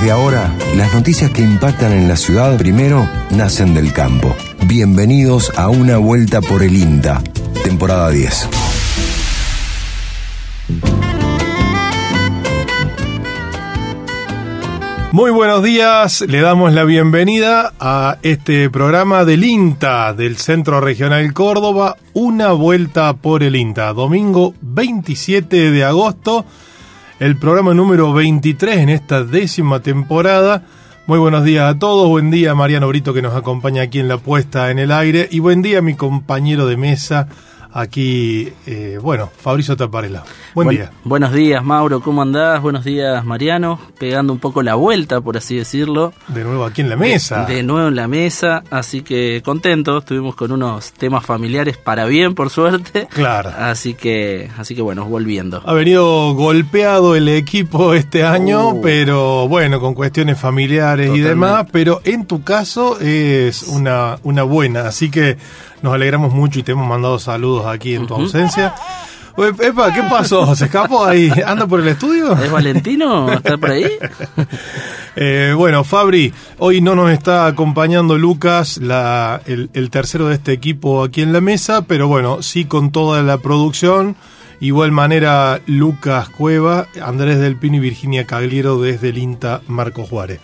Desde ahora, las noticias que impactan en la ciudad primero nacen del campo. Bienvenidos a una vuelta por el INTA, temporada 10. Muy buenos días, le damos la bienvenida a este programa del INTA del Centro Regional Córdoba, una vuelta por el INTA, domingo 27 de agosto, el programa número 23 en esta décima temporada. Muy buenos días a todos, buen día Mariano Brito que nos acompaña aquí en la puesta en el aire y buen día a mi compañero de mesa, aquí, eh, bueno, Fabricio Taparela. Buen, día. Buenos días, Mauro, ¿cómo andás? Buenos días, Mariano. Pegando un poco la vuelta, por así decirlo. De nuevo aquí en la mesa. De, nuevo en la mesa, así que contento. Estuvimos con unos temas familiares para bien, por suerte. Claro. Así que, así que bueno, volviendo. Ha venido golpeado el equipo este año, uh. pero bueno, con cuestiones familiares y demás. Pero en tu caso es una, una buena, así que nos alegramos mucho y te hemos mandado saludos aquí en tu ausencia. Epa, ¿qué pasó? ¿Se escapó ahí? ¿Anda por el estudio? ¿Es Valentino? ¿Está por ahí? eh, bueno, Fabri, hoy no nos está acompañando Lucas, la, el, el, tercero de este equipo aquí en la mesa, pero bueno, sí con toda la producción. Igual manera, Lucas Cueva, Andrés Del Pino y Virginia Cagliero desde el INTA Marco Juárez.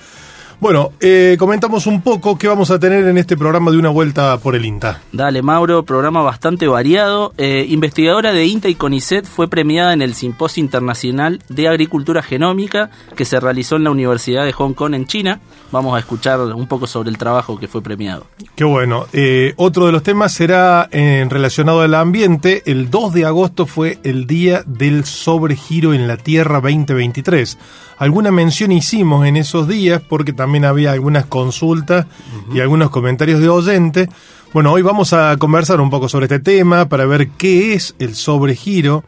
Bueno, eh, comentamos un poco qué vamos a tener en este programa de una vuelta por el INTA. Dale, Mauro, programa bastante variado. Eh, investigadora de INTA y CONICET fue premiada en el Simposio Internacional de Agricultura Genómica que se realizó en la Universidad de Hong Kong en China. Vamos a escuchar un poco sobre el trabajo que fue premiado. Qué bueno. Eh, otro de los temas será relacionado al ambiente. El 2 de agosto fue el día del sobregiro en la Tierra 2023. Alguna mención hicimos en esos días porque también había algunas consultas y algunos comentarios de oyentes. Bueno, hoy vamos a conversar un poco sobre este tema para ver qué es el sobregiro,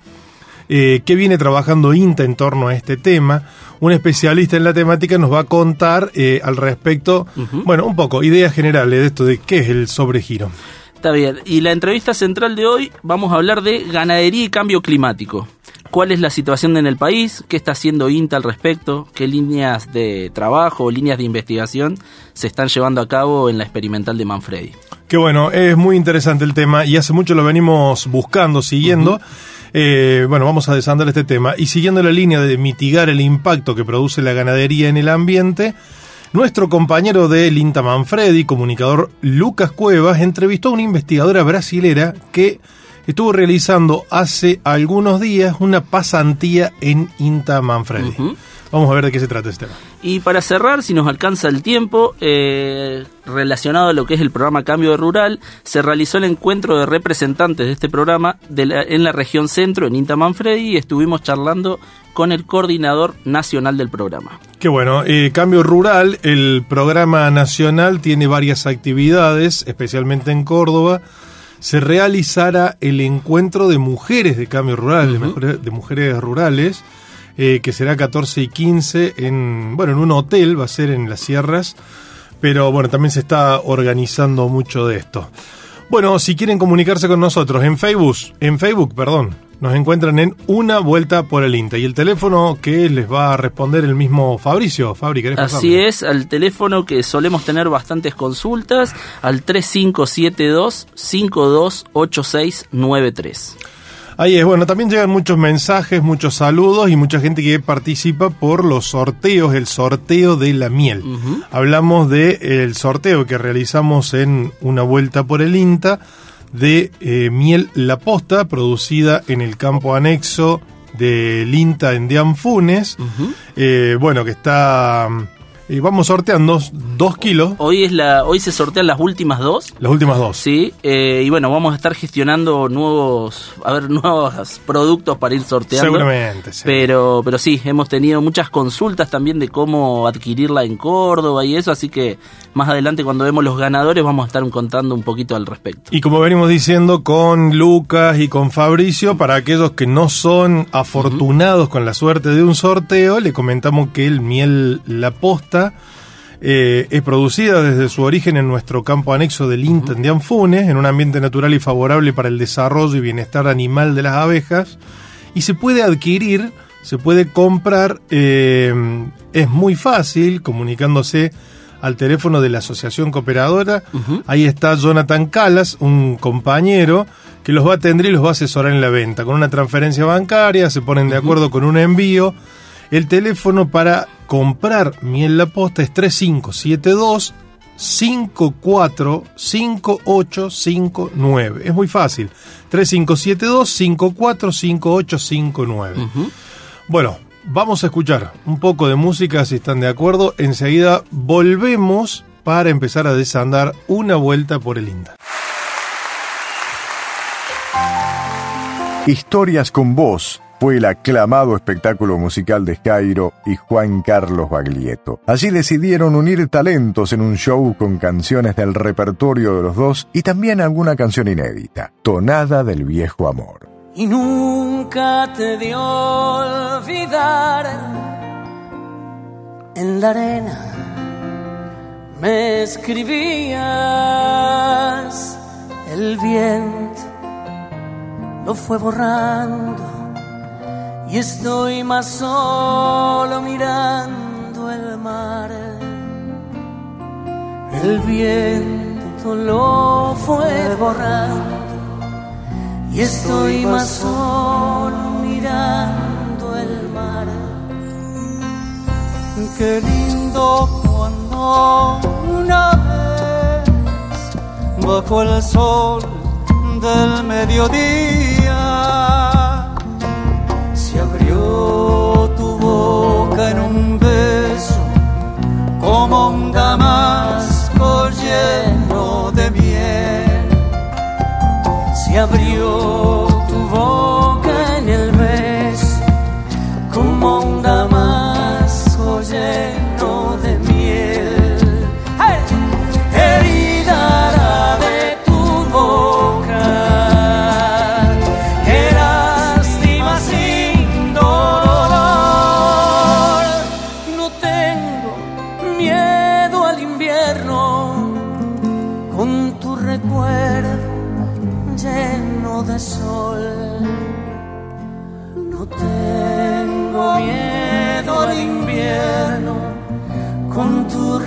eh, qué viene trabajando INTA en torno a este tema. Un especialista en la temática nos va a contar eh, al respecto, bueno, un poco, ideas generales de esto de qué es el sobregiro. Está bien, y la entrevista central de hoy vamos a hablar de ganadería y cambio climático cuál es la situación en el país, qué está haciendo INTA al respecto, qué líneas de trabajo o líneas de investigación se están llevando a cabo en la experimental de Manfredi. Qué bueno, es muy interesante el tema y hace mucho lo venimos buscando, siguiendo. Eh, bueno, vamos a desandar este tema y siguiendo la línea de mitigar el impacto que produce la ganadería en el ambiente. Nuestro compañero del INTA Manfredi, comunicador Lucas Cuevas, entrevistó a una investigadora brasilera que estuvo realizando hace algunos días una pasantía en INTA Manfredi. Vamos a ver de qué se trata este tema. Y para cerrar, si nos alcanza el tiempo, eh, relacionado a lo que es el programa Cambio Rural, se realizó el encuentro de representantes de este programa en la región centro, en INTA Manfredi, y estuvimos charlando con el coordinador nacional del programa. Qué bueno, eh, Cambio Rural, el programa nacional tiene varias actividades, especialmente en Córdoba. Se realizara el encuentro de mujeres de cambio rural, de, mujeres, rurales, eh, que será 14 y 15 en, bueno, en un hotel, va a ser en las sierras, pero bueno, también se está organizando mucho de esto. Bueno, si quieren comunicarse con nosotros en Facebook, en Facebook, perdón, nos encuentran en Una Vuelta por el INTA. Y el teléfono que les va a responder el mismo Fabricio. Fabri, ¿querés Así es, al teléfono que solemos tener bastantes consultas, al 3572-528693. Ahí es, bueno, también llegan muchos mensajes, muchos saludos y mucha gente que participa por los sorteos, el sorteo de la miel. Hablamos del sorteo que realizamos en una vuelta por el INTA de eh, miel La Posta, producida en el campo anexo del INTA en Dianfunes. Eh, bueno, que está y vamos sorteando dos kilos. Hoy es la, hoy se sortean las últimas dos. Las últimas dos. Sí, eh, y bueno, vamos a estar gestionando nuevos, a ver, nuevos productos para ir sorteando. Seguramente, sí. Pero, pero sí, hemos tenido muchas consultas también de cómo adquirirla en Córdoba y eso, así que más adelante cuando vemos los ganadores vamos a estar contando un poquito al respecto. Y como venimos diciendo con Lucas y con Fabricio, para aquellos que no son afortunados con la suerte de un sorteo, le comentamos que el miel La Posta eh, es producida desde su origen en nuestro campo anexo del INTA de Anfunes, en un ambiente natural y favorable para el desarrollo y bienestar animal de las abejas, y se puede adquirir se puede comprar, eh, es muy fácil, comunicándose al teléfono de la Asociación Cooperadora. Ahí está Jonathan Calas, un compañero que los va a atender y los va a asesorar en la venta. Con una transferencia bancaria, se ponen de acuerdo con un envío. El teléfono para comprar miel la posta es 3572 545859. Es muy fácil. 3572 545859. Bueno, vamos a escuchar un poco de música si están de acuerdo. Enseguida volvemos para empezar a desandar una vuelta por el INDA. Historias con voz fue el aclamado espectáculo musical de Jairo y Juan Carlos Baglietto. Allí decidieron unir talentos en un show con canciones del repertorio de los dos y también alguna canción inédita, Tonada del Viejo Amor. Y nunca te dio olvidar en la arena me escribías el viento lo fue borrando y estoy más solo mirando el mar. El viento lo fue borrando y estoy más solo mirando el mar. Qué lindo cuando una vez bajo el sol del mediodía tu boca en un beso como un damasco Se abrió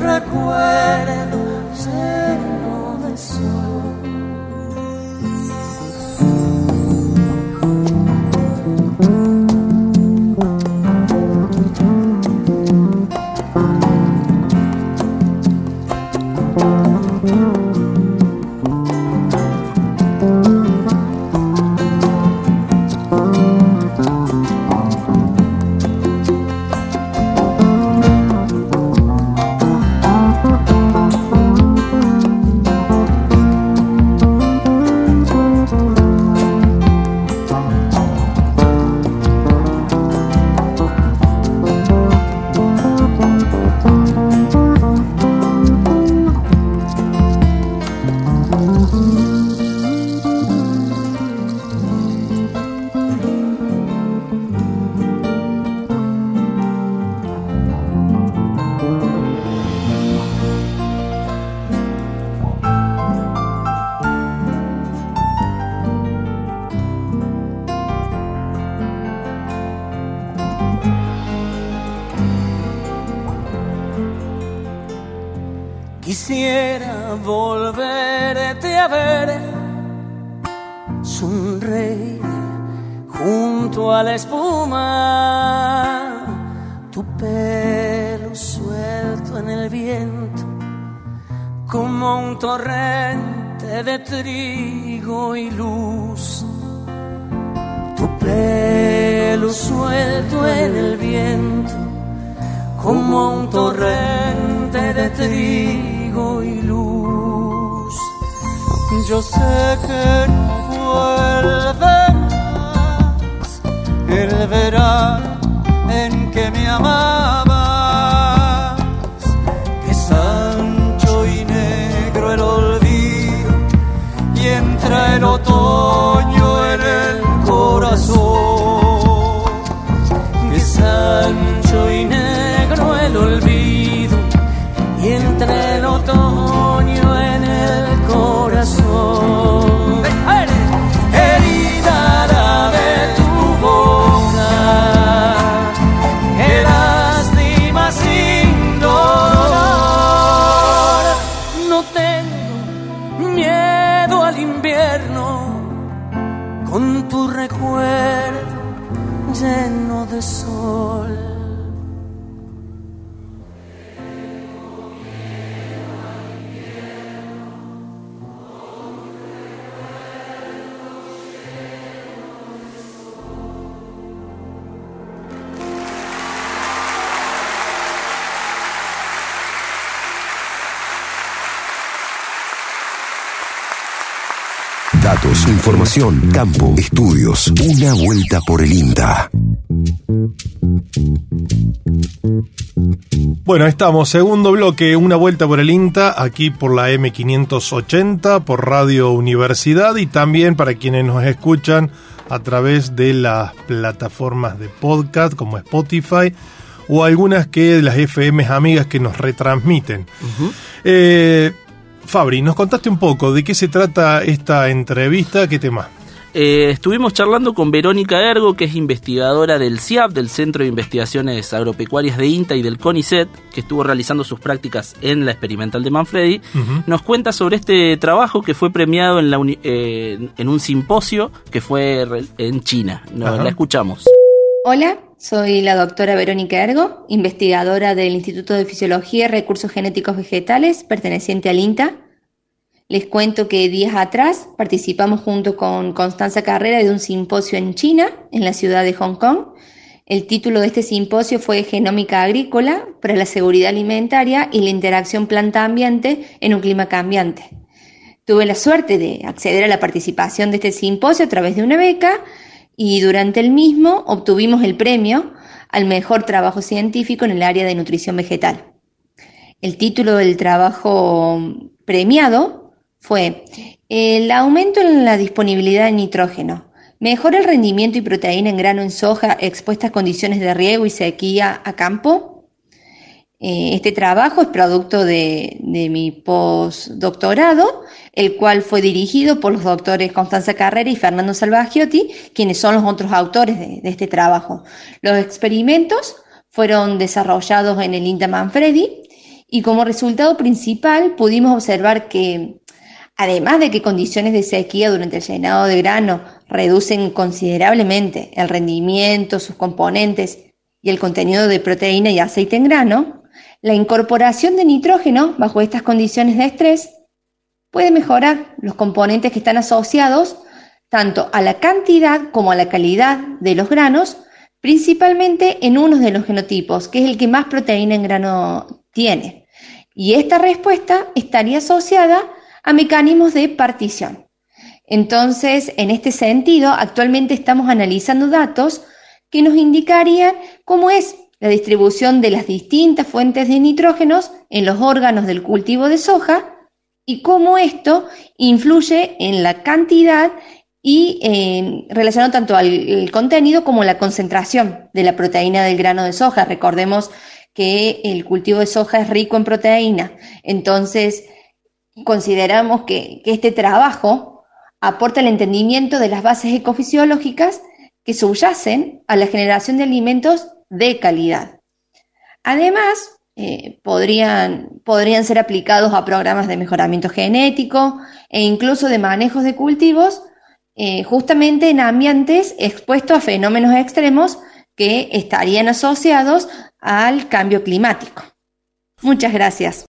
recuerdo lleno de sol. Yo sé que no vuelve más. El verano en que me amabas, información, campo, estudios. Una vuelta por el INTA. Bueno, estamos, segundo bloque, una vuelta por el INTA, aquí por la M580, por Radio Universidad y también para quienes nos escuchan a través de las plataformas de podcast como Spotify o algunas que las FM amigas que nos retransmiten. Eh, Fabri, nos contaste un poco de qué se trata esta entrevista, qué tema. Eh, estuvimos charlando con Verónica Ergo, que es investigadora del CIAP, del Centro de Investigaciones Agropecuarias de INTA y del CONICET, que estuvo realizando sus prácticas en la experimental de Manfredi. Nos cuenta sobre este trabajo que fue premiado en, la eh, en un simposio que fue en China. la escuchamos. Hola, soy la doctora Verónica Ergo, investigadora del Instituto de Fisiología y Recursos Genéticos Vegetales, perteneciente al INTA les cuento que días atrás participamos junto con Constanza Carrera de un simposio en China, en la ciudad de Hong Kong. El título de este simposio fue Genómica Agrícola para la Seguridad Alimentaria y la Interacción Planta-Ambiente en un Clima Cambiante. Tuve la suerte de acceder a la participación de este simposio a través de una beca y durante el mismo obtuvimos el premio al mejor trabajo científico en el área de nutrición vegetal. El título del trabajo premiado fue el aumento en la disponibilidad de nitrógeno, mejora el rendimiento y proteína en grano en soja expuestas a condiciones de riego y sequía a campo. Eh, este trabajo es producto de, mi postdoctorado, el cual fue dirigido por los doctores Constanza Carrera y Fernando Salvagiotti, quienes son los otros autores de, de este trabajo. Los experimentos fueron desarrollados en el INTA Manfredi y como resultado principal pudimos observar que Además de que condiciones de sequía durante el llenado de grano reducen considerablemente el rendimiento, sus componentes y el contenido de proteína y aceite en grano, la incorporación de nitrógeno bajo estas condiciones de estrés puede mejorar los componentes que están asociados tanto a la cantidad como a la calidad de los granos, principalmente en uno de los genotipos, que es el que más proteína en grano tiene. Y esta respuesta estaría asociada a mecanismos de partición. Entonces, en este sentido, actualmente estamos analizando datos que nos indicarían cómo es la distribución de las distintas fuentes de nitrógenos en los órganos del cultivo de soja y cómo esto influye en la cantidad y eh, relacionado tanto al contenido como la concentración de la proteína del grano de soja. Recordemos que el cultivo de soja es rico en proteína, entonces consideramos que, este trabajo aporta el entendimiento de las bases ecofisiológicas que subyacen a la generación de alimentos de calidad. Además, eh, podrían, podrían ser aplicados a programas de mejoramiento genético e incluso de manejos de cultivos, eh, justamente en ambientes expuestos a fenómenos extremos que estarían asociados al cambio climático. Muchas gracias.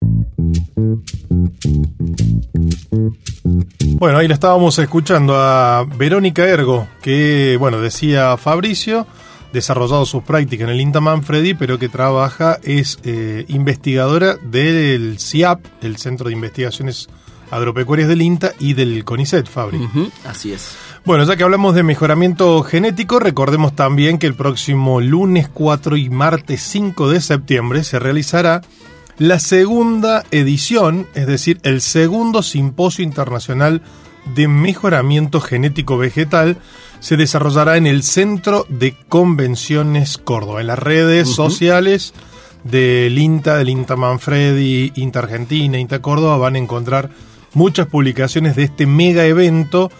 Bueno, ahí la estábamos escuchando a Verónica Ergo, que, bueno, decía Fabricio, desarrollado sus prácticas en el INTA Manfredi, pero que trabaja, es eh, investigadora del CIAP, el Centro de Investigaciones Agropecuarias del INTA y del CONICET, Fabri. así es. Bueno, ya que hablamos de mejoramiento genético, recordemos también que el próximo lunes 4 y martes 5 de septiembre se realizará la segunda edición, es decir, el segundo Simposio Internacional de Mejoramiento Genético Vegetal, se desarrollará en el Centro de Convenciones Córdoba, en las redes sociales del INTA, del INTA Manfredi, INTA Argentina, INTA Córdoba, van a encontrar muchas publicaciones de este mega evento,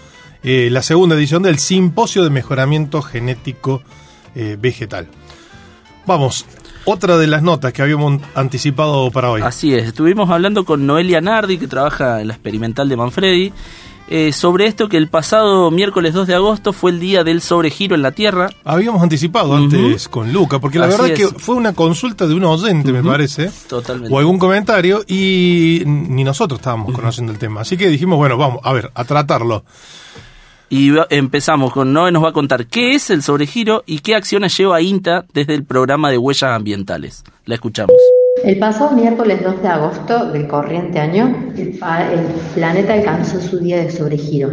eh, la segunda edición del Simposio de Mejoramiento Genético eh, Vegetal. Vamos, otra de las notas que habíamos anticipado para hoy. Así es, estuvimos hablando con Noelia Nardi, que trabaja en la experimental de Manfredi, eh, sobre esto que el pasado miércoles 2 de agosto fue el día del sobregiro en la Tierra. Habíamos anticipado antes con Luca, porque la verdad es que fue una consulta de un oyente, me parece. Totalmente. O algún comentario, y ni nosotros estábamos conociendo el tema. Así que dijimos, bueno, vamos, a ver, a tratarlo. Y empezamos con Noé nos va a contar qué es el sobregiro y qué acciones lleva INTA desde el programa de huellas ambientales. La escuchamos. El pasado miércoles 2 de agosto del corriente año, el, planeta alcanzó su día de sobregiro.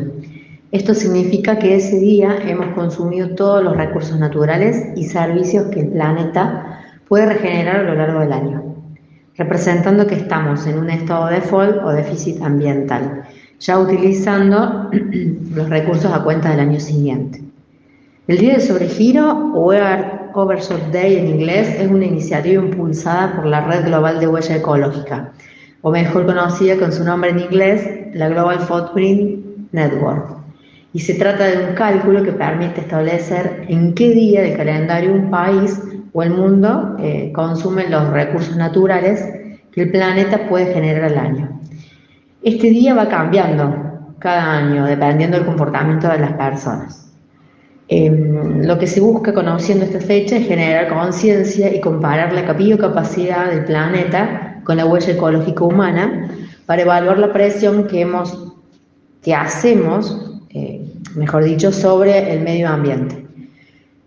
Esto significa que ese día hemos consumido todos los recursos naturales y servicios que el planeta puede regenerar a lo largo del año, representando que estamos en un estado de default o déficit ambiental, ya utilizando los recursos a cuenta del año siguiente. El Día del Sobregiro, o Overshot Day en inglés, es una iniciativa impulsada por la Red Global de Huella Ecológica, o mejor conocida con su nombre en inglés, la Global Footprint Network. Y se trata de un cálculo que permite establecer en qué día del calendario un país o el mundo eh, consume los recursos naturales que el planeta puede generar al año. Este día va cambiando cada año dependiendo del comportamiento de las personas. Em, lo que se busca conociendo esta fecha es generar conciencia y comparar la biocapacidad del planeta con la huella ecológica humana para evaluar la presión que, hemos, que hacemos, eh, mejor dicho, sobre el medio ambiente.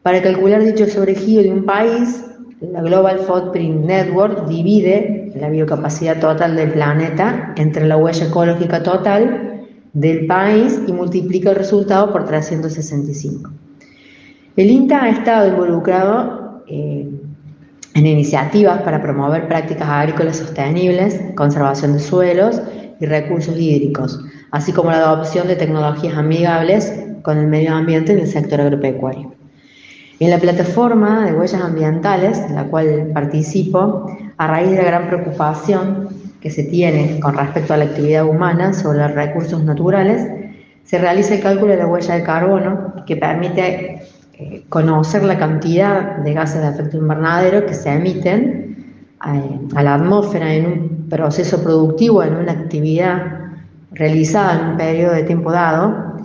Para calcular dicho sobregiro de un país, la Global Footprint Network divide la biocapacidad total del planeta entre la huella ecológica total del país y multiplica el resultado por 365. El INTA ha estado involucrado eh, en iniciativas para promover prácticas agrícolas sostenibles, conservación de suelos y recursos hídricos, así como la adopción de tecnologías amigables con el medio ambiente en el sector agropecuario. En la plataforma de huellas ambientales, en la cual participo, a raíz de la gran preocupación que se tiene con respecto a la actividad humana sobre los recursos naturales, se realiza el cálculo de la huella de carbono que permite eh, conocer la cantidad de gases de efecto invernadero que se emiten eh, a la atmósfera en un proceso productivo, en una actividad realizada en un periodo de tiempo dado,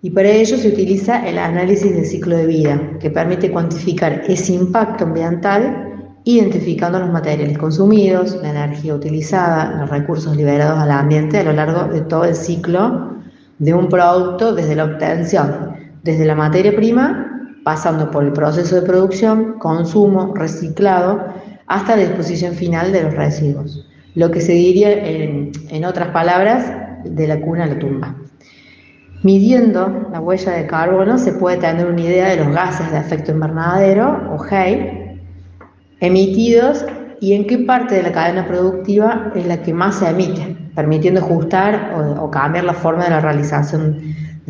y para ello se utiliza el análisis del ciclo de vida, que permite cuantificar ese impacto ambiental identificando los materiales consumidos, la energía utilizada, los recursos liberados al ambiente a lo largo de todo el ciclo de un producto desde la obtención, desde la materia prima pasando por el proceso de producción, consumo, reciclado, hasta la disposición final de los residuos. Lo que se diría, en, otras palabras, de la cuna a la tumba. Midiendo la huella de carbono se puede tener una idea de los gases de efecto invernadero, o GEI, emitidos y en qué parte de la cadena productiva es la que más se emite, permitiendo ajustar o, o cambiar la forma de la realización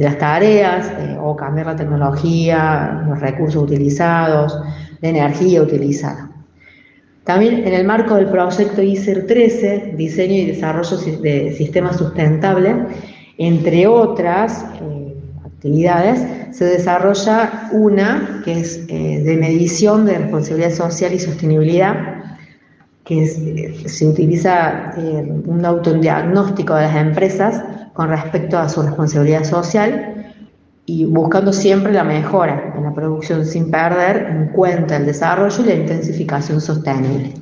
de las tareas eh, o cambiar la tecnología, los recursos utilizados, la energía utilizada. También en el marco del proyecto ICER 13, Diseño y Desarrollo de Sistemas Sustentables, entre otras eh, actividades, se desarrolla una que es eh, de medición de responsabilidad social y sostenibilidad, que se utiliza un autodiagnóstico de las empresas con respecto a su responsabilidad social y buscando siempre la mejora en la producción sin perder en cuenta el desarrollo y la intensificación sostenible.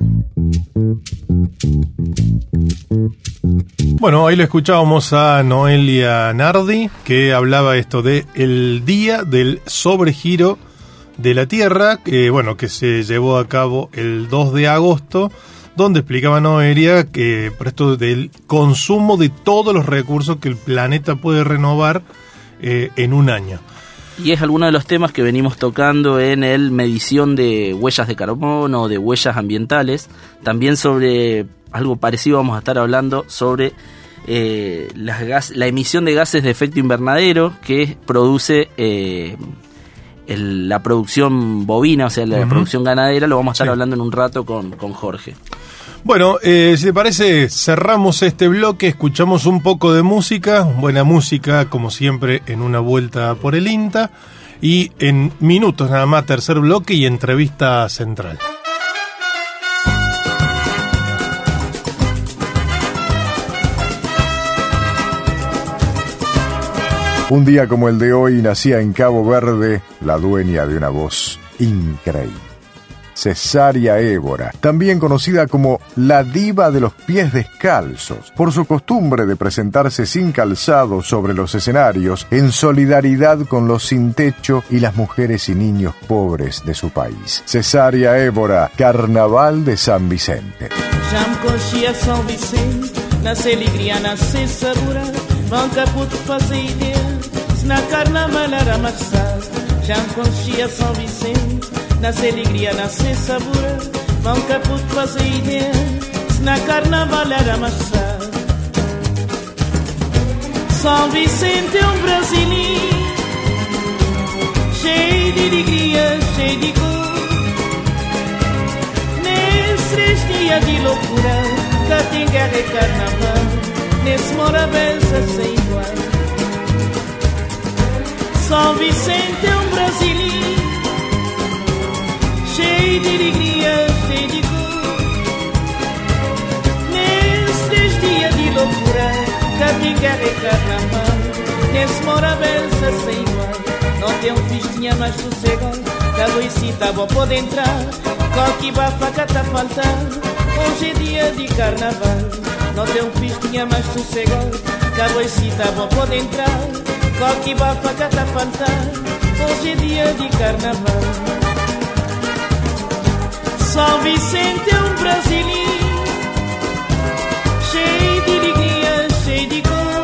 Bueno, ahí le escuchábamos a Noelia Nardi que hablaba esto de el día del sobregiro de la Tierra, que bueno, que se llevó a cabo el 2 de agosto donde explicaba Noelia que por esto del consumo de todos los recursos que el planeta puede renovar eh, en un año. Y es alguno de los temas que venimos tocando en el medición de huellas de carbono, de huellas ambientales. También sobre algo parecido vamos a estar hablando sobre eh, las la emisión de gases de efecto invernadero que produce eh, la producción bovina, o sea, la producción ganadera. Lo vamos a estar hablando en un rato con, con Jorge. Bueno, eh, si te parece, cerramos este bloque, escuchamos un poco de música, buena música, como siempre, en una vuelta por el INTA, y en minutos nada más, tercer bloque y entrevista central. Un día como el de hoy nacía en Cabo Verde la dueña de una voz increíble. Cesaria Évora, también conocida como la diva de los pies descalzos, por su costumbre de presentarse sin calzado sobre los escenarios en solidaridad con los sin techo y las mujeres y niños pobres de su país. Cesaria Évora, Carnaval de San Vicente. Vicente, nas alegria, nascer sabor, vão caputo fazer ideia. Se na carnaval era marçal. São Vicente é um brasileiro, cheio de alegria, cheio de cor. Nesses dias de loucura, guerra e carnaval, nesse mora sem igual. São Vicente é um brasileiro, entrar. Qualquer bafaca tá faltando, hoje é dia de carnaval. São Vicente é um brasileiro, cheio de alegria, cheio de cor.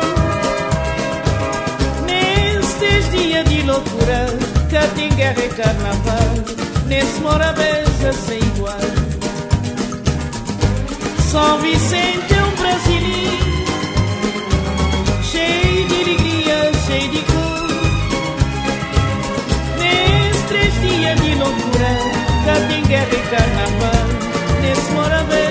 Nestes dias de loucura, cá tem guerra e carnaval, nesse mora beza sem igual. São Vicente é um brasileiro, cheio de alegria, cheio de cor. Nestes dias de loucura, the thing that it can happen. It's more of a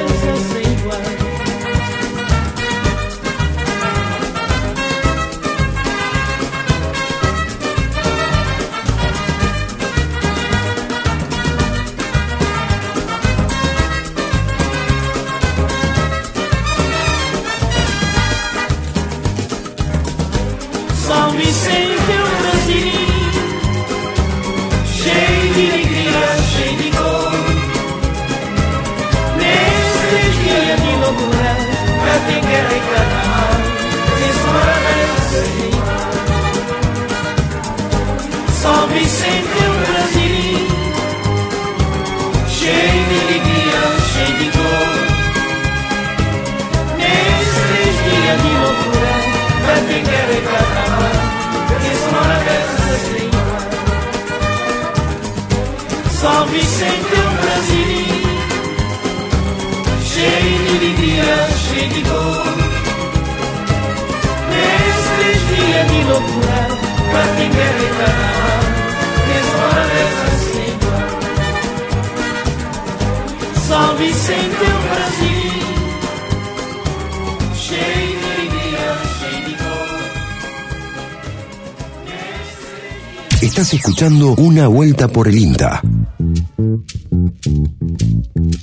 Una Vuelta por el INTA.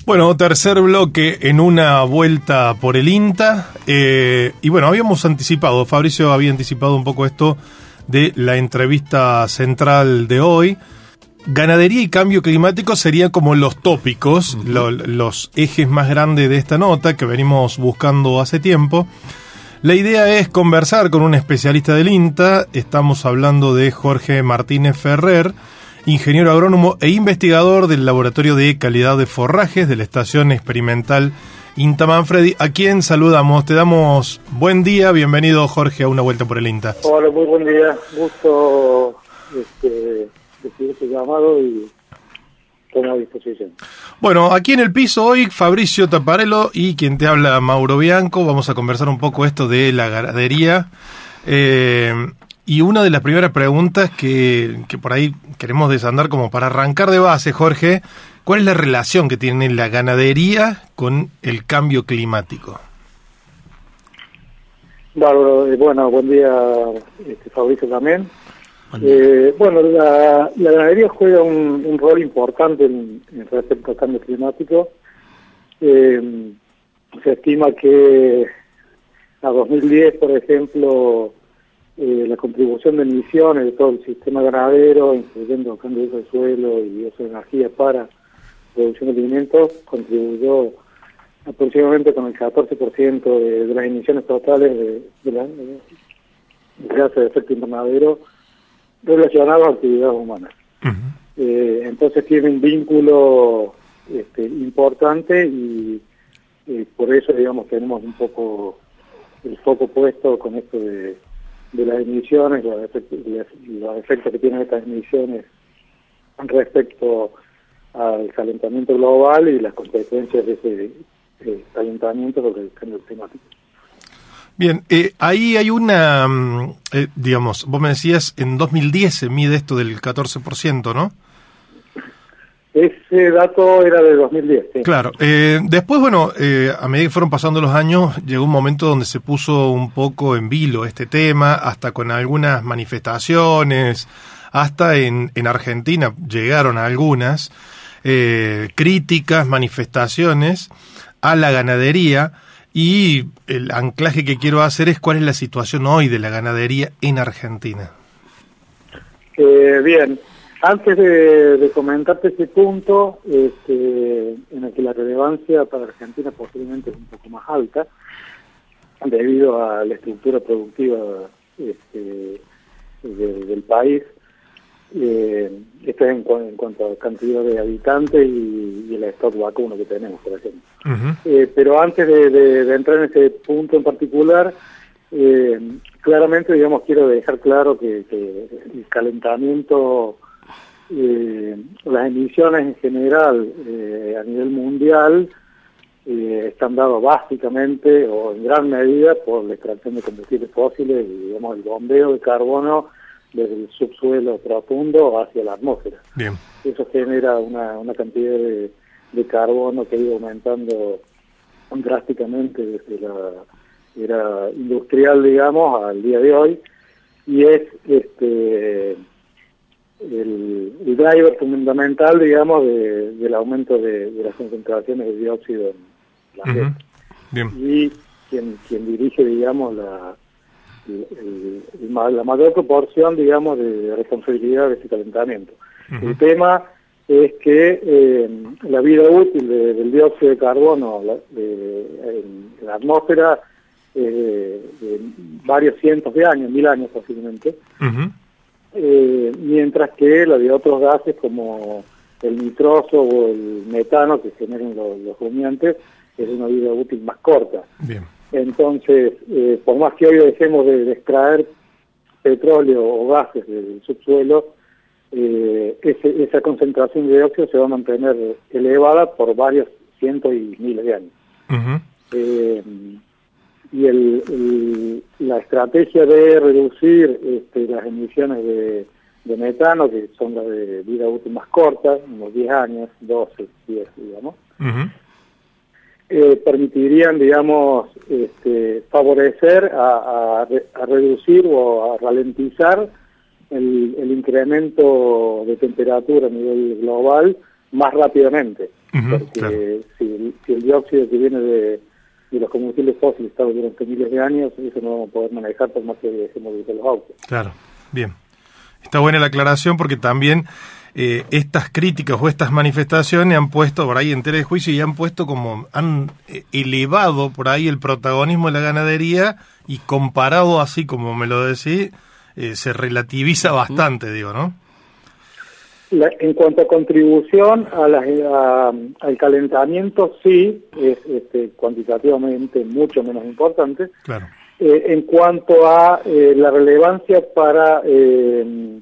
Bueno, tercer bloque en una vuelta por el INTA. eh, y bueno, habíamos anticipado, Fabricio había anticipado un poco esto de la entrevista central de hoy. Ganadería y cambio climático serían como los tópicos, lo- los ejes más grandes de esta nota que venimos buscando hace tiempo. La idea es conversar con un especialista del INTA. Estamos hablando de Jorge Martínez Ferrer, ingeniero agrónomo e investigador del Laboratorio de Calidad de Forrajes de la Estación Experimental INTA Manfredi, a quien saludamos. Te damos buen día, bienvenido Jorge a una vuelta por el INTA. Hola, muy buen día. Gusto este, recibir este llamado y a disposición. Bueno, aquí en el piso hoy Fabricio Taparello y quien te habla Mauro Bianco. Vamos a conversar un poco esto de la ganadería. Eh, y una de las primeras preguntas que, que por ahí queremos desandar como para arrancar de base, Jorge, ¿cuál es la relación que tiene la ganadería con el cambio climático? Bárbaro, eh, bueno, buen día, este, Fabricio también. Eh, bueno, la, la ganadería juega un, un rol importante en, en respecto al cambio climático. Eh, se estima que a 2010, por ejemplo, eh, la contribución de emisiones de todo el sistema ganadero, incluyendo cambio de suelo y uso de energía para producción de alimentos, contribuyó aproximadamente con el 14% de, de las emisiones totales de, de gases de efecto invernadero relacionados a actividades humanas. Eh, entonces tiene un vínculo este, importante y eh, por eso, digamos, tenemos un poco el foco puesto con esto de, de las emisiones, los efectos, los efectos que tienen estas emisiones respecto al calentamiento global y las consecuencias de ese eh, calentamiento sobre el cambio climático. Bien, eh, ahí hay una, mm, eh, digamos, vos me decías, en 2010 se mide esto del 14%, ¿no? Ese dato era de 2010. Sí. Claro. Eh, después, bueno, eh, a medida que fueron pasando los años, llegó un momento donde se puso un poco en vilo este tema, hasta con algunas manifestaciones, hasta en, en Argentina llegaron algunas eh, críticas, manifestaciones a la ganadería. Y el anclaje que quiero hacer es cuál es la situación hoy de la ganadería en Argentina. Eh, bien, antes de, comentarte ese punto, este, en el que la relevancia para Argentina posiblemente es un poco más alta, debido a la estructura productiva este, de, del país, eh, esto es en, en, cuanto a cantidad de habitantes y, y el stock vacuno que tenemos, por ejemplo. Uh -huh. eh, pero antes de, de, de, entrar en ese punto en particular, eh, claramente, digamos, quiero dejar claro que, que el calentamiento, eh, las emisiones en general eh, a nivel mundial eh, están dados básicamente o en gran medida por la extracción de combustibles fósiles y, digamos, el bombeo de carbono desde el subsuelo profundo hacia la atmósfera. Bien. Eso genera una, una cantidad de, de, carbono que ha ido aumentando drásticamente desde la era industrial, digamos, al día de hoy, y es este el, el driver fundamental, digamos, de, del aumento de, de, las concentraciones de dióxido en la uh -huh. Bien. Y quien, quien dirige, digamos, la, el, el, la mayor proporción, digamos, de responsabilidad de ese calentamiento. Uh -huh. El tema es que eh, la vida útil de, del dióxido de carbono la, de, en la atmósfera eh, de varios cientos de años, mil años posiblemente, uh -huh. eh, mientras que la de otros gases como el nitroso o el metano que generan los, los rumiantes es una vida útil más corta. Bien. Entonces, eh, por más que hoy dejemos de, de, extraer petróleo o gases del subsuelo, eh, ese, esa concentración de dióxido se va a mantener elevada por varios cientos y miles de años. Uh -huh. eh, y el, el, la estrategia de reducir este, las emisiones de, de, metano, que son las de vida útil más corta, unos 10 años, 12, 10, digamos, uh -huh. Eh, permitirían, digamos, este, favorecer a, a, a, reducir o a ralentizar el, el, incremento de temperatura a nivel global más rápidamente. Uh -huh, porque claro. si, si el dióxido que viene de los combustibles fósiles estaban durante miles de años, eso no vamos a poder manejar por más que dejemos de los autos. Claro, bien. Está buena la aclaración porque también eh, estas críticas o estas manifestaciones han puesto por ahí en tela de juicio y han puesto como, han eh, elevado por ahí el protagonismo de la ganadería y comparado así como me lo decís, eh, se relativiza bastante, digo, ¿no? La, en cuanto a contribución a la, a, al calentamiento, sí, es este, cuantitativamente mucho menos importante. Claro. Eh, en cuanto a eh, la relevancia para eh,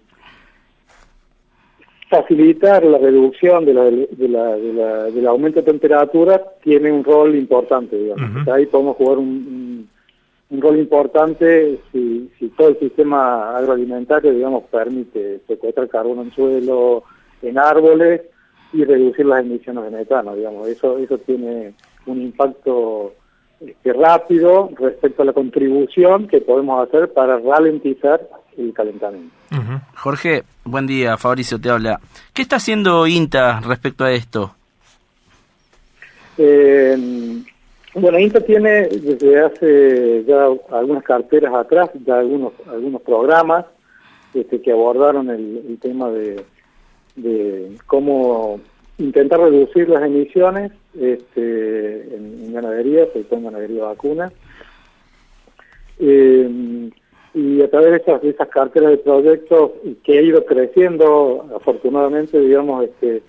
facilitar la reducción de la, de la, de la, del aumento de temperatura, tiene un rol importante, digamos. Uh -huh. Ahí podemos jugar un, un, un rol importante si, si, todo el sistema agroalimentario, digamos, permite secuestrar carbono en suelo, en árboles y reducir las emisiones de metano, digamos. Eso, eso tiene un impacto este, rápido respecto a la contribución que podemos hacer para ralentizar el calentamiento. Uh -huh. Jorge, buen día, Fabricio te habla. ¿Qué está haciendo INTA respecto a esto? Eh, bueno, INTA tiene desde hace ya algunas carteras atrás, ya algunos algunos programas este, que abordaron el, el tema de, de, cómo intentar reducir las emisiones este, en, en, ganadería, sobre todo en ganadería vacuna. Eh, y a través de esas, esas carteras de proyectos que ha ido creciendo, afortunadamente, digamos, este,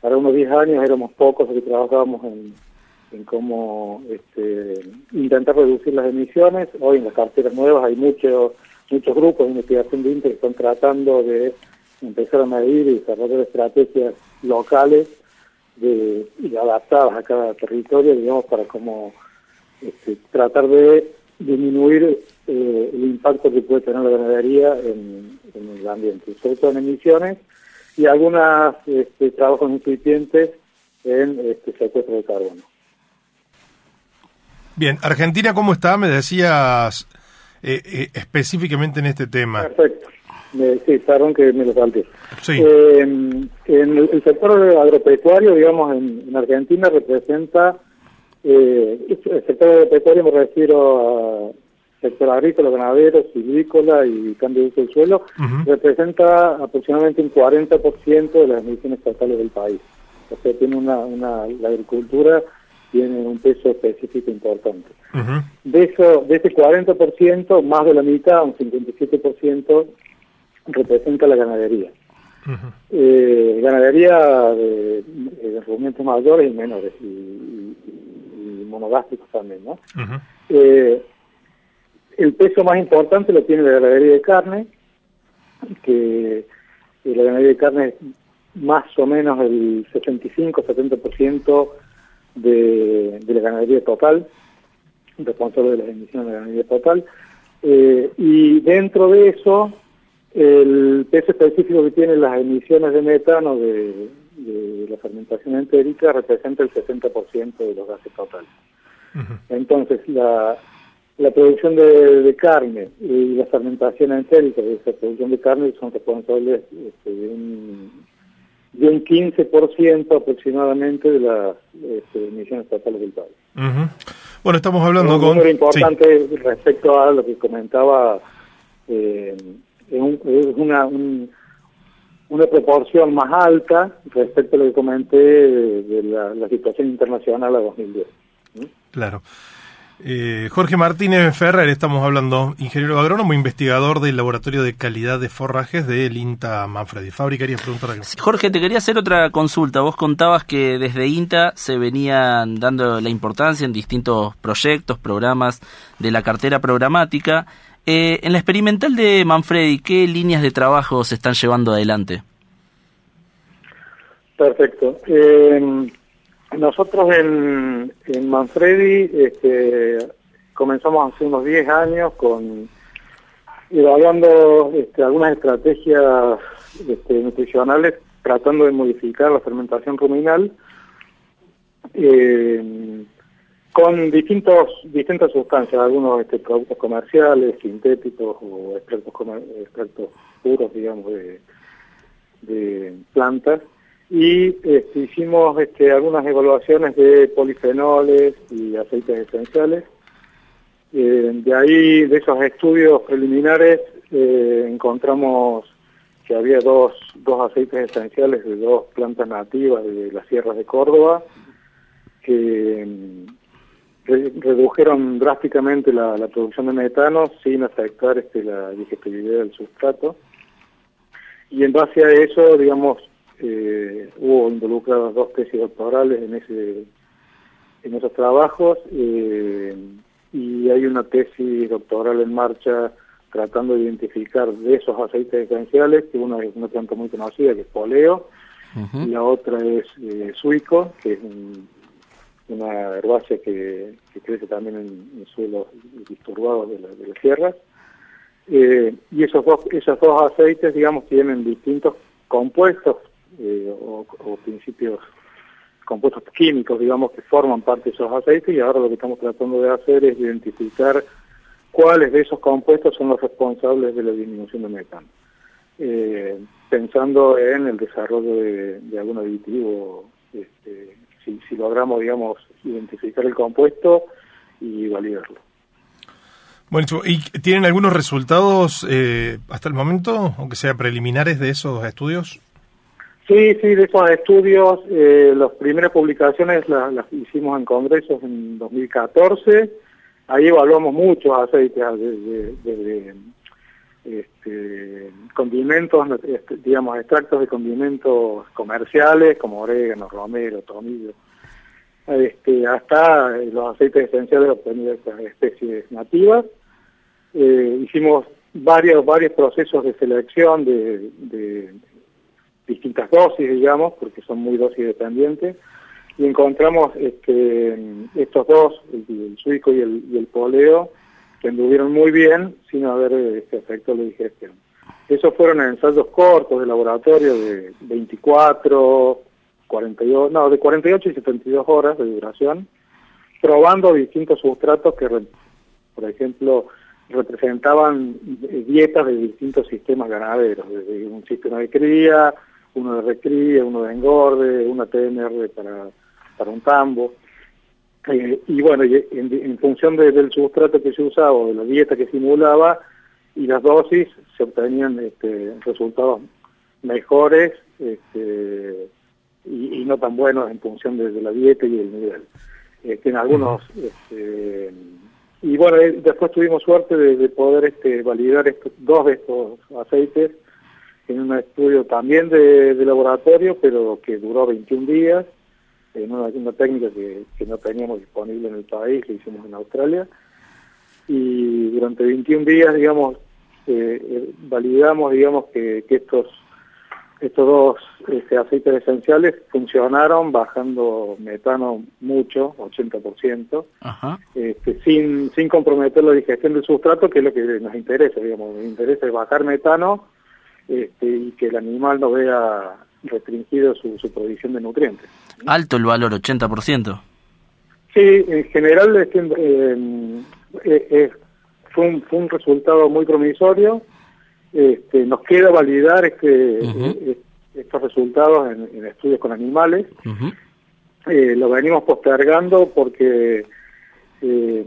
para unos 10 años éramos pocos los que trabajábamos en en cómo este, intentar reducir las emisiones. Hoy en las carteras nuevas hay mucho muchos grupos de investigación de INTA que están tratando de empezar a medir y desarrollar estrategias locales de, y adaptadas a cada territorio, digamos, para como este, tratar de disminuir eh, el impacto que puede tener la ganadería en, el ambiente, sobre todo en emisiones y algunos este, trabajos incipientes en este secuestro de carbono. Bien, Argentina, ¿cómo está? Me decías eh, eh, específicamente en este tema. Perfecto. Sí, perdón que me lo salté. Eh, en el, sector agropecuario, digamos, en, Argentina representa, el sector agropecuario me refiero a sector agrícola, ganadero, silvícola y cambio de uso del suelo, representa aproximadamente un 40% de las emisiones totales del país. O sea, tiene una, una la agricultura tiene un peso específico importante. De eso, de ese 40%, más de la mitad, un 57%, representa la ganadería. eh, ganadería de, de mayores y menores, y, monogástricos también, ¿no? eh, el peso más importante lo tiene la ganadería de carne, que la ganadería de carne es más o menos el 65-70% de, de la ganadería total, responsable de las emisiones de la ganadería total, eh, y dentro de eso, el peso específico que tienen las emisiones de metano de, la fermentación entérica representa el 60% de los gases totales. Entonces, la, la producción de, carne y la fermentación entérica de esa producción de carne son responsables este, de un de un 15% aproximadamente de las este, emisiones totales del país. Bueno, estamos hablando un con... número importante respecto a lo que comentaba, eh, es, una, una proporción más alta respecto a lo que comenté de, la, la, situación internacional a 2010. Claro. Eh, Jorge Martínez Ferrer, estamos hablando, ingeniero agrónomo, investigador del Laboratorio de Calidad de Forrajes del INTA Manfredi. Fabri, querías preguntar algo. Jorge, te quería hacer otra consulta. Vos contabas que desde INTA se venían dando la importancia en distintos proyectos, programas de la cartera programática. Eh, en la experimental de Manfredi, ¿qué líneas de trabajo se están llevando adelante? Perfecto. Eh, nosotros en, en Manfredi este, comenzamos hace unos 10 años con evaluando este, algunas estrategias este, nutricionales tratando de modificar la fermentación ruminal eh, con distintos distintas sustancias, algunos este, productos comerciales, sintéticos o extractos, extractos puros, digamos, de, de plantas y este, hicimos este, algunas evaluaciones de polifenoles y aceites esenciales. Eh, de ahí, de esos estudios preliminares, eh, encontramos que había dos, dos aceites esenciales de dos plantas nativas de las sierras de Córdoba que redujeron drásticamente la, producción de metano sin afectar este, la digestibilidad del sustrato. Y en base a eso, digamos, eh, hubo involucradas dos tesis doctorales en ese en esos trabajos eh, y hay una tesis doctoral en marcha tratando de identificar de esos aceites esenciales, que uno es una planta muy conocida, que es poleo, y la otra es eh, suico, que es una herbácea que, crece también en, suelos disturbados de, de las sierras. Eh, y esos dos, esos dos aceites, digamos, tienen distintos compuestos eh, o, principios compuestos químicos, digamos, que forman parte de esos aceites y ahora lo que estamos tratando de hacer es identificar cuáles de esos compuestos son los responsables de la disminución de metano. Eh, pensando en el desarrollo de, algún aditivo, este, si, si logramos, digamos, identificar el compuesto y validarlo. Bueno, ¿y tienen algunos resultados eh, hasta el momento, aunque sea preliminares de esos estudios? Sí, sí, de esos estudios, eh, las primeras publicaciones las, hicimos en congresos en 2014. Ahí evaluamos muchos aceites, desde, este, condimentos, este, digamos, extractos de condimentos comerciales como orégano, romero, tomillo, este, hasta los aceites esenciales obtenidos de estas especies nativas. Eh, hicimos varios, varios procesos de selección de, de distintas dosis, digamos, porque son muy dosis dependientes, y encontramos este, estos dos, el, suico y el, y el poleo, que anduvieron muy bien sin haber este efecto de digestión. Esos fueron ensayos cortos de laboratorio de 24, 42, no, de 48 y 72 horas de duración, probando distintos sustratos que, por ejemplo, representaban dietas de distintos sistemas ganaderos, desde un sistema de cría, uno de recría, uno de engorde, una TNR para, para un tambo. Eh, y bueno, en, función del sustrato que se usaba o de la dieta que simulaba y las dosis, se obtenían este, resultados mejores este, y, no tan buenos en función de, la dieta y el nivel. Este, en algunos este, y bueno, eh, después tuvimos suerte de, poder este, validar estos, dos de estos aceites en un estudio también de, laboratorio, pero que duró 21 días, en una, técnica que, no teníamos disponible en el país, que hicimos en Australia. Y durante 21 días, digamos, eh, eh, validamos, digamos, que estos estos dos este, aceites esenciales funcionaron bajando metano mucho, 80%, Este, sin, sin comprometer la digestión del sustrato, que es lo que nos interesa, digamos, nos interesa es bajar metano este, y que el animal no vea restringido su, su provisión de nutrientes. Alto el valor, 80%. Sí, en general este, eh, eh, fue, un, fue un resultado muy promisorio este, nos queda validar este, eh, estos resultados en, estudios con animales. eh, lo venimos postergando porque eh,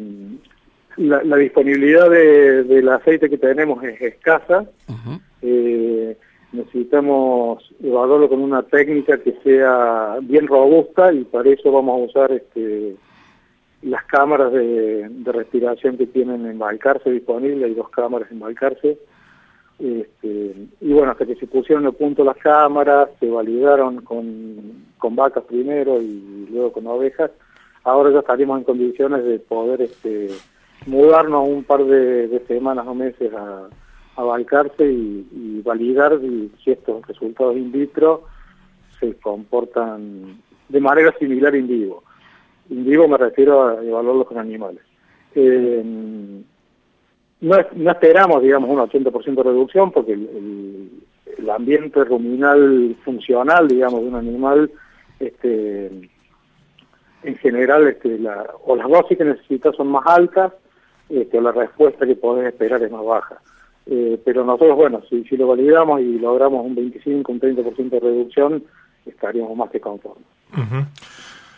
la, disponibilidad de, del aceite que tenemos es escasa. eh, necesitamos evaluarlo con una técnica que sea bien robusta y para eso vamos a usar este, las cámaras de, de respiración que tienen en Balcarce disponibles, hay dos cámaras en Balcarce este, y bueno, hasta que se pusieron a punto las cámaras, se validaron con, con vacas primero y luego con ovejas, ahora ya estaríamos en condiciones de poder este, mudarnos un par de, semanas o meses a, a Balcarce y, validar si estos resultados in vitro se comportan de manera similar in vivo. In vivo me refiero a evaluarlos con animales. Eh, no, esperamos, digamos, un 80% de reducción porque el, ambiente ruminal funcional, digamos, de un animal, este, en general, este, la, o las dosis que necesitas son más altas, este, o la respuesta que podés esperar es más baja. Eh, pero nosotros, bueno, si, si lo validamos y logramos un 25, un 30% de reducción, estaríamos más que conformes.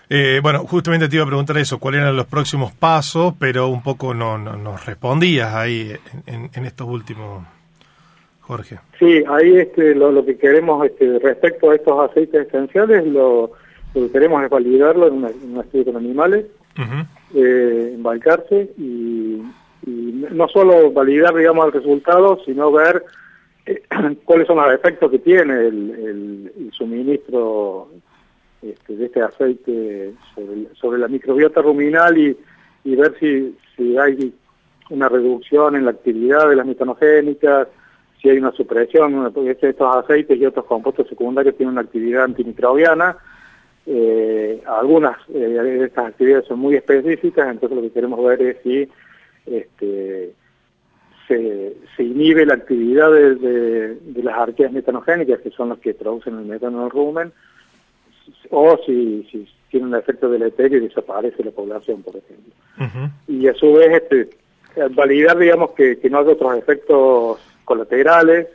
Eh, bueno, justamente te iba a preguntar eso, cuáles eran los próximos pasos, pero un poco no, no nos respondías ahí en, estos últimos, Jorge. Sí, ahí este, lo, que queremos este, respecto a estos aceites esenciales, lo, que queremos es validarlo en, un estudio con animales, eh, embarcarse y, no solo validar, digamos, el resultado, sino ver eh, cuáles son los efectos que tiene el, el suministro este, de este aceite sobre, la microbiota ruminal y, ver si, si hay una reducción en la actividad de las metanogénicas, si hay una supresión, porque estos aceites y otros compuestos secundarios tienen una actividad antimicrobiana, eh, algunas eh, de estas actividades son muy específicas, entonces lo que queremos ver es si este, se, se inhibe la actividad de, las arqueas metanogénicas, que son las que producen el metano en el rumen, o si, si tiene un efecto deleterio y desaparece la población, por ejemplo. Y a su vez, este, validar, digamos, que, que no hay otros efectos colaterales,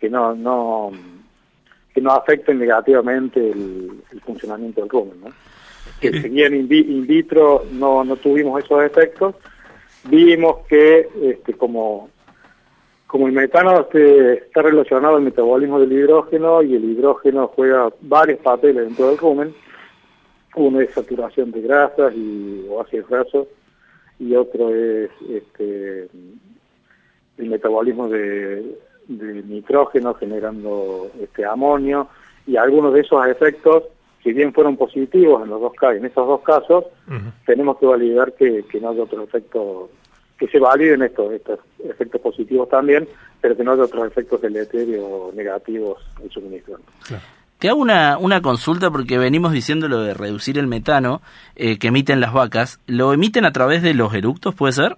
que no, no, que no afecten negativamente el, funcionamiento del rumen, ¿no? Que si bien in, in, vitro no, no tuvimos esos efectos, vimos que este, como como el metano este, está relacionado al metabolismo del hidrógeno y el hidrógeno juega varios papeles dentro del rumen, uno es saturación de grasas y, o ácidos grasos y otro es este, el metabolismo de, nitrógeno generando este amonio y algunos de esos efectos si bien fueron positivos en los dos en esos dos casos, tenemos que validar que, que no hay otros efectos que se validen estos, estos efectos positivos también, pero que no haya otros efectos deleterios negativos en suministro. Te hago una, una consulta porque venimos diciendo lo de reducir el metano eh, que emiten las vacas. ¿Lo emiten a través de los eructos, puede ser?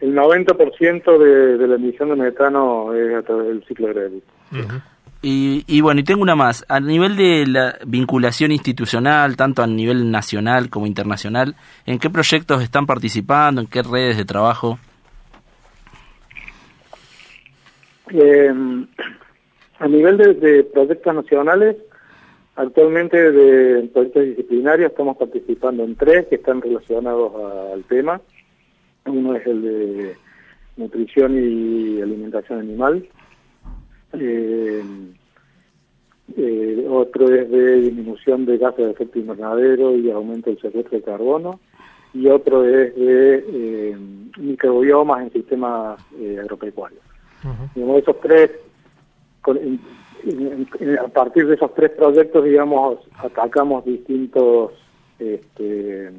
El 90% de, de la emisión de metano es a través del ciclo aeróbico. Y, y, bueno, y tengo una más. A nivel de la vinculación institucional, tanto a nivel nacional como internacional, ¿en qué proyectos están participando? ¿En qué redes de trabajo? Eh, a nivel de, proyectos nacionales, actualmente de proyectos disciplinarios estamos participando en tres que están relacionados al tema. Uno es el de nutrición y alimentación animal. Eh, eh, otro es de disminución de gases de efecto invernadero y aumento del secuestro de carbono. Y otro es de eh, microbiomas en sistemas eh, agropecuarios. Uh -huh. esos tres, con, en, en, a partir de esos tres proyectos, digamos, atacamos distintos este,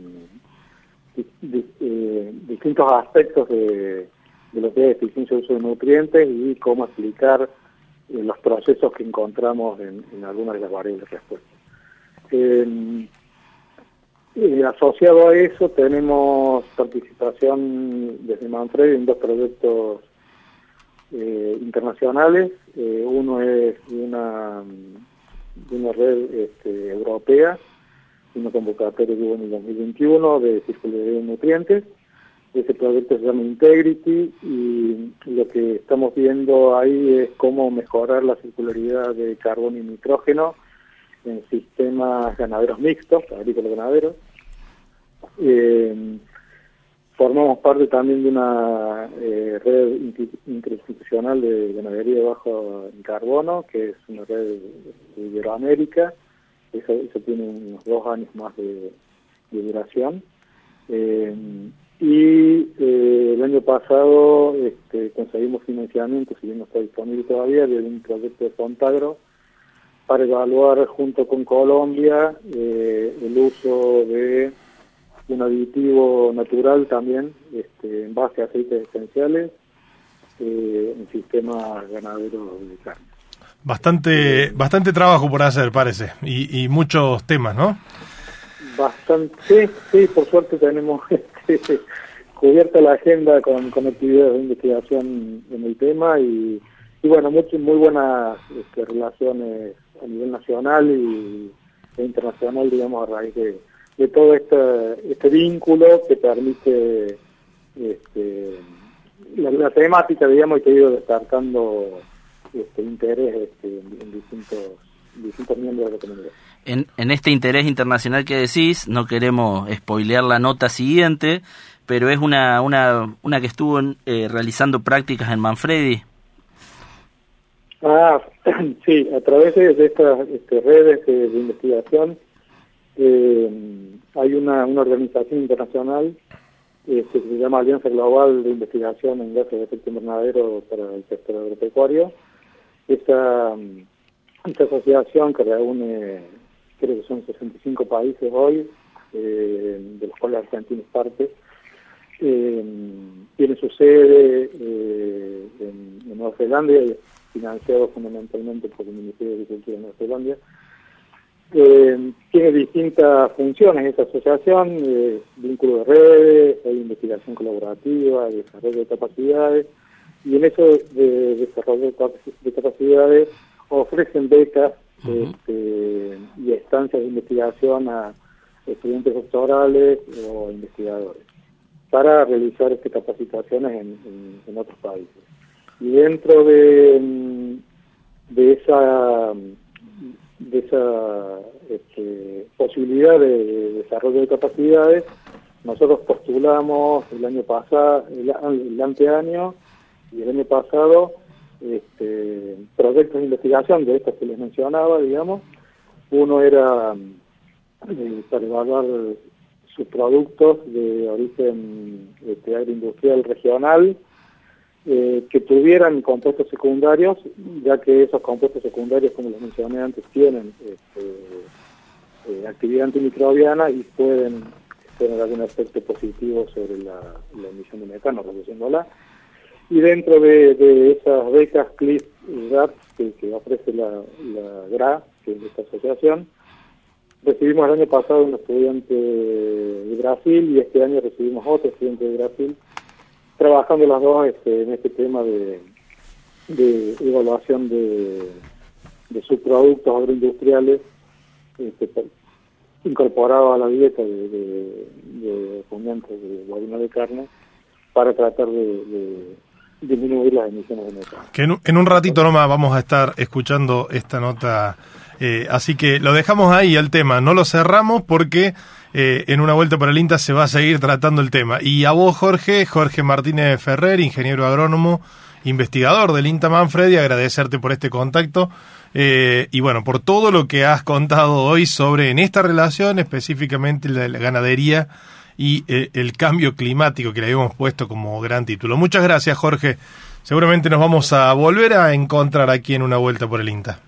di, di, eh, distintos aspectos de, de, lo que es eficiencia de uso de nutrientes y cómo explicar eh, los procesos que encontramos en, en, algunas de las variables de respuesta. Eh, asociado a eso tenemos participación desde Manfred en dos proyectos eh, internacionales. Eh, uno es una, una red este, europea, una convocatoria que hubo en el 2021 de circularidad de nutrientes. Ese proyecto se llama Integrity y lo que estamos viendo ahí es cómo mejorar la circularidad de carbono y nitrógeno en sistemas ganaderos mixtos, agrícolas ganaderos. Eh, formamos parte también de una eh, red interinstitucional de ganadería bajo en carbono, que es una red de Iberoamérica. Eso, eso tiene unos dos años más de, duración. Eh, y eh, el año pasado este, conseguimos financiamiento, si bien no está disponible todavía, de un proyecto de Fontagro para evaluar junto con Colombia eh, el uso de un aditivo natural también este, en base a aceites esenciales eh, en sistemas ganaderos de carne. Bastante, bastante trabajo por hacer, parece, y, y muchos temas, ¿no? Bastante, sí, por suerte tenemos este, cubierta la agenda con, con actividades de investigación en el tema y, y bueno, mucho, muy buenas este, relaciones a nivel nacional y, e internacional, digamos, a raíz de, de todo este, este vínculo que permite este, la, temática, digamos, y que ha ido despertando este, interés este, en, distintos, distintos miembros de la comunidad. En, en este interés internacional que decís, no queremos spoilear la nota siguiente, pero es una, una, una que estuvo eh, realizando prácticas en Manfredi. Ah, sí, a través de, estas este, redes de, de investigación eh, hay una, una organización internacional eh, que se llama Alianza Global de Investigación en Gases de Efecto Invernadero para el sector agropecuario. Esta, esta asociación que reúne, creo que son 65 países hoy, eh, de los cuales Argentina es parte, eh, tiene su sede eh, en, Nueva Zelanda, financiado fundamentalmente por el Ministerio de Agricultura de Nueva Zelanda, tiene distintas funciones esa asociación, vínculo de redes, hay investigación colaborativa, desarrollo de capacidades, y en eso de, desarrollo de capacidades ofrecen becas uh -huh. este, y estancias de investigación a estudiantes doctorales o investigadores para realizar estas capacitaciones en, en, en otros países. Y dentro de, de esa de esa este, posibilidad de, de, desarrollo de capacidades, nosotros postulamos el año pasado, el, el anteaño y el año pasado este, proyectos de investigación de estos que les mencionaba, digamos. Uno era eh, para evaluar sus productos de origen este, agroindustrial regional, eh, que tuvieran compuestos secundarios, ya que esos compuestos secundarios, como les mencioné antes, tienen este, eh, actividad antimicrobiana y pueden tener algún efecto positivo sobre la, emisión de metano, reduciéndola. Y dentro de, esas becas CLIF y GAP que, ofrece la, la GRA, que es esta asociación, recibimos el año pasado un estudiante de Brasil y este año recibimos otro estudiante de Brasil, trabajando las dos este, en este tema de, evaluación de, de subproductos agroindustriales este, incorporados a la dieta de, de, de de de carne para tratar de, disminuir las emisiones de metano. Que en, un ratito nomás vamos a estar escuchando esta nota, eh, así que lo dejamos ahí el tema, no lo cerramos porque eh, en una vuelta por el INTA se va a seguir tratando el tema. Y a vos, Jorge, Jorge Martínez Ferrer, ingeniero agrónomo, investigador del INTA Manfredi, agradecerte por este contacto. Eh, y bueno, por todo lo que has contado hoy sobre en esta relación, específicamente la ganadería y eh, el cambio climático que le habíamos puesto como gran título. Muchas gracias, Jorge. Seguramente nos vamos a volver a encontrar aquí en una vuelta por el INTA.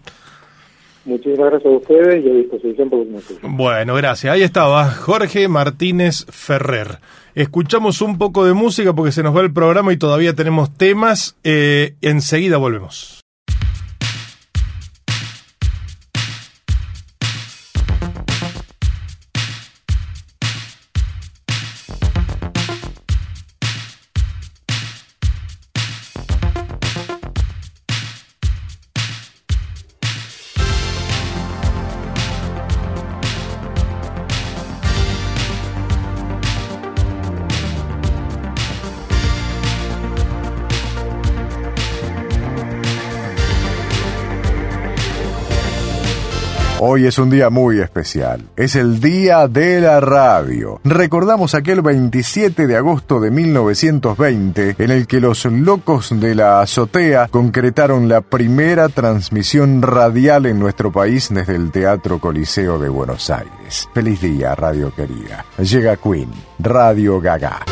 Muchísimas gracias a ustedes y a disposición por Bueno, gracias. Ahí estaba Jorge Martínez Ferrer. Escuchamos un poco de música porque se nos va el programa y todavía tenemos temas. Eh, enseguida volvemos. Hoy es un día muy especial. Es el Día de la Radio. Recordamos aquel 27 de agosto de 1920 en el que los locos de la azotea concretaron la primera transmisión radial en nuestro país desde el Teatro Coliseo de Buenos Aires. Feliz día, Radio querida. Llega Queen, Radio Gaga.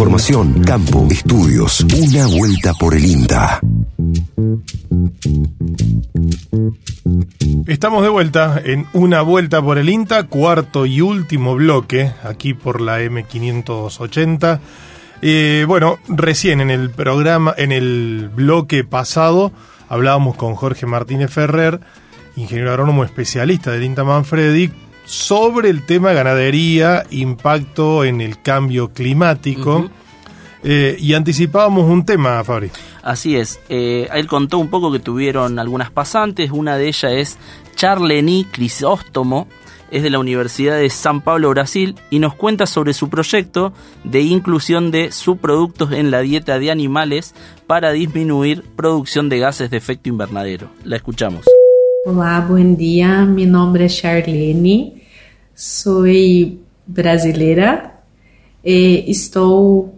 Información, campo, estudios. Una vuelta por el INTA. Estamos de vuelta en una vuelta por el INTA, cuarto y último bloque, aquí por la M580. Eh, bueno, recién en el programa, en el bloque pasado, hablábamos con Jorge Martínez Ferrer, ingeniero agrónomo especialista del INTA Manfredi, sobre el tema ganadería, impacto en el cambio climático. Eh, y anticipábamos un tema, Fabri. Así es. Eh, él contó un poco que tuvieron algunas pasantes. Una de ellas es Charleny Crisóstomo, es de la Universidad de San Pablo, Brasil, y nos cuenta sobre su proyecto de inclusión de subproductos en la dieta de animales para disminuir producción de gases de efecto invernadero. La escuchamos. Olá, bom dia. Meu nome é Charlene, sou brasileira e estou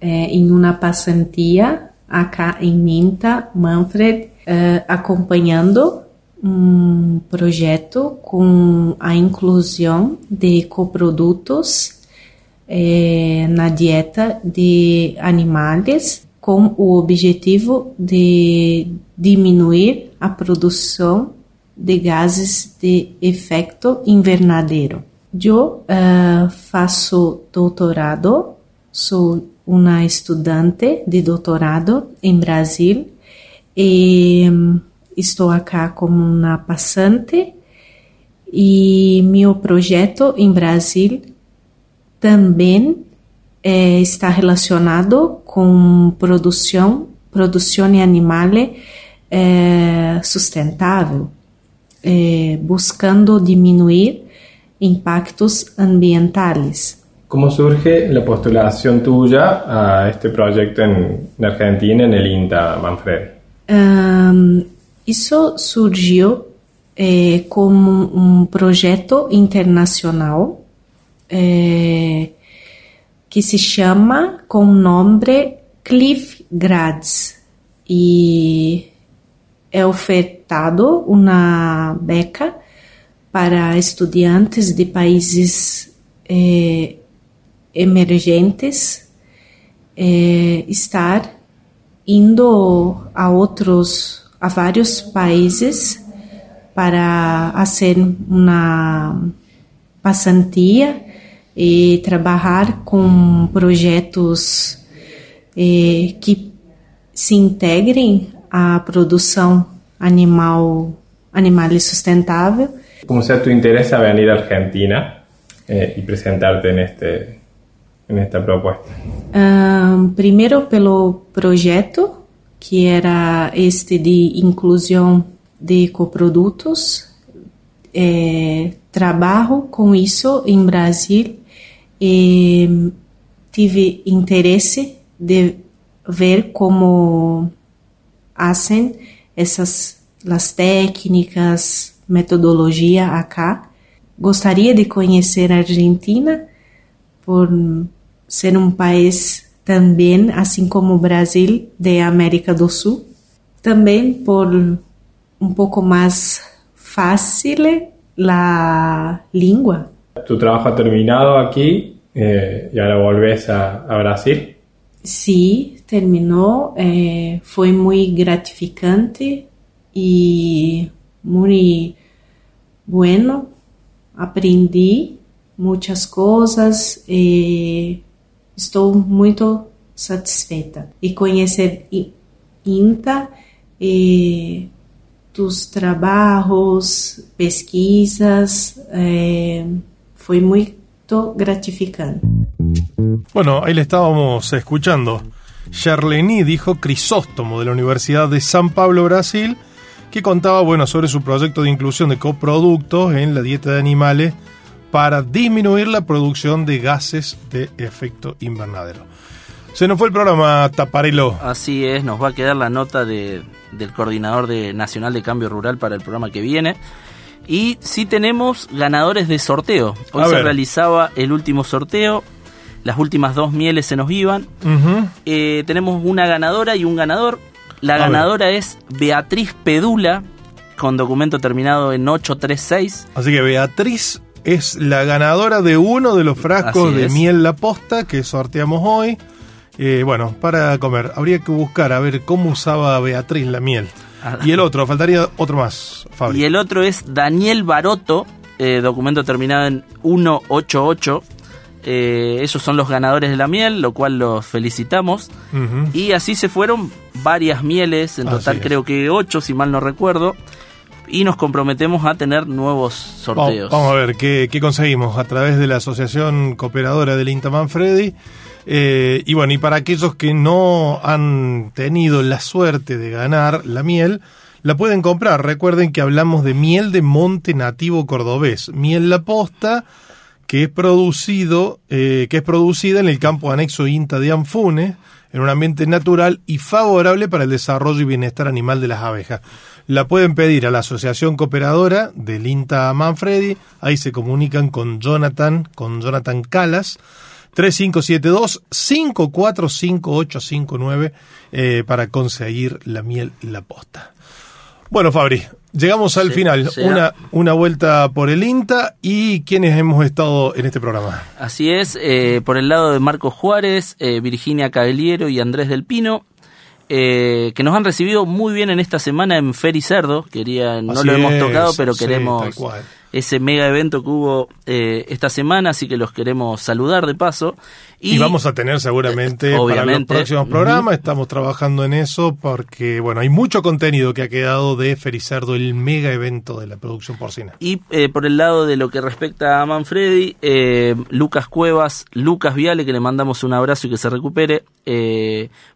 é, em uma passantia acá em Ninta, Manfred, é, acompanhando um projeto com a inclusão de coprodutos é, na dieta de animais com o objetivo de diminuir a produção de gases de efecto invernadero. Eu uh, faço doutorado, sou uma estudante de doutorado em Brasil e estou aqui como uma passante e meu projeto em Brasil também é, está relacionado com produção, produção animal é, sustentável eh, buscando disminuir impactos ambientales. ¿Cómo surge la postulación tuya a este proyecto en, Argentina, en el INTA Manfred? Um, isso surgiu eh, como um projeto internacional eh, que se chama com o nome Cliff Grads e é ofertado uma beca para estudantes de países eh, emergentes eh, estar indo a outros a vários países para fazer uma passantia e trabalhar com projetos eh, que se integrem a produção animal, animal sustentável. Como se tu interesa venir a Argentina eh, y presentarte en, este, en esta propuesta? Um, primeiro pelo projeto, que era este de inclusão de coprodutos. É, trabalho com isso em Brasil e tive interesse de ver como hacen essas las técnicas, metodologia acá. Gostaria de conhecer a Argentina por ser um país também, assim como o Brasil, de América do Sul. Também por um pouco mais fácil a língua. Tu trabalho terminado aqui eh, e agora volves a, a Brasil? Sí, terminó. Eh, fue muy gratificante y muy bueno. Aprendí muchas cosas e estou muito satisfeita. E conhecer INTA e tus trabalhos, pesquisas, eh, foi muito gratificante. Bueno, ahí le estábamos escuchando. Charleny dijo Crisóstomo de la Universidad de San Pablo, Brasil, que contaba bueno, sobre su proyecto de inclusión de coproductos en la dieta de animales para disminuir la producción de gases de efecto invernadero. Se nos fue el programa, Taparelo. Así es, nos va a quedar la nota de, del coordinador de Nacional de Cambio Rural para el programa que viene. Y sí tenemos ganadores de sorteo. Hoy se realizaba el último sorteo las últimas dos mieles se nos iban. Eh, tenemos una ganadora y un ganador. La ganadora es Beatriz Pedula, con documento terminado en 836. Así que Beatriz es la ganadora de uno de los frascos de miel La Posta que sorteamos hoy. Eh, bueno, para comer, habría que buscar a ver cómo usaba Beatriz la miel. Ah. Y el otro, faltaría otro más, Fabio. Y el otro es Daniel Baroto, eh, documento terminado en 188. Eh, esos son los ganadores de la miel, lo cual los felicitamos. Y así se fueron varias mieles, en total creo que ocho, si mal no recuerdo. Y nos comprometemos a tener nuevos Vamos, sorteos. vamos a ver qué, qué conseguimos a través de la Asociación Cooperadora del INTA Manfredi. Eh, y bueno, y para aquellos que no han tenido la suerte de ganar la miel, la pueden comprar. Recuerden que hablamos de miel de monte nativo cordobés, miel la posta, que es producido, eh, que es producida en el campo anexo INTA de Anfunes, en un ambiente natural y favorable para el desarrollo y bienestar animal de las abejas. La pueden pedir a la Asociación Cooperadora del INTA Manfredi, ahí se comunican con Jonathan, con Jonathan Calas, 3572-545859 eh, para conseguir la miel y la posta. Bueno, Fabri, llegamos al Sí, final. Una, una vuelta por el INTA y quienes hemos estado en este programa. Así es, eh, por el lado de Marcos Juárez, eh, Virginia Cagliero y Andrés del Pino, eh, que nos han recibido muy bien en esta semana en Feri Cerdo. Quería, no Así lo hemos es, tocado, pero queremos. Ese mega evento que hubo eh, esta semana, así que los queremos saludar de paso. Y, vamos a tener seguramente Eh, para los próximos programas, estamos trabajando en eso porque, bueno, hay mucho contenido que ha quedado de Fericerdo, el mega evento de la producción porcina. Y eh, por el lado de lo que respecta a Manfredi, eh, Lucas Cuevas, Lucas Viale, que le mandamos un abrazo y que se recupere,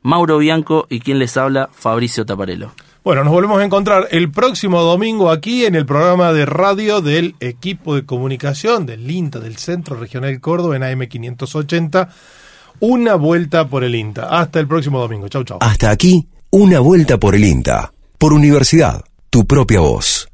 Mauro Bianco y quien les habla, Fabricio Taparelo. Bueno, nos volvemos a encontrar el próximo domingo aquí en el programa de radio del equipo de comunicación del INTA, del Centro Regional Córdoba, en AM580. Una vuelta por el INTA. Hasta el próximo domingo. Chau, chau. Hasta aquí, una vuelta por el INTA. Por Universidad, tu propia voz.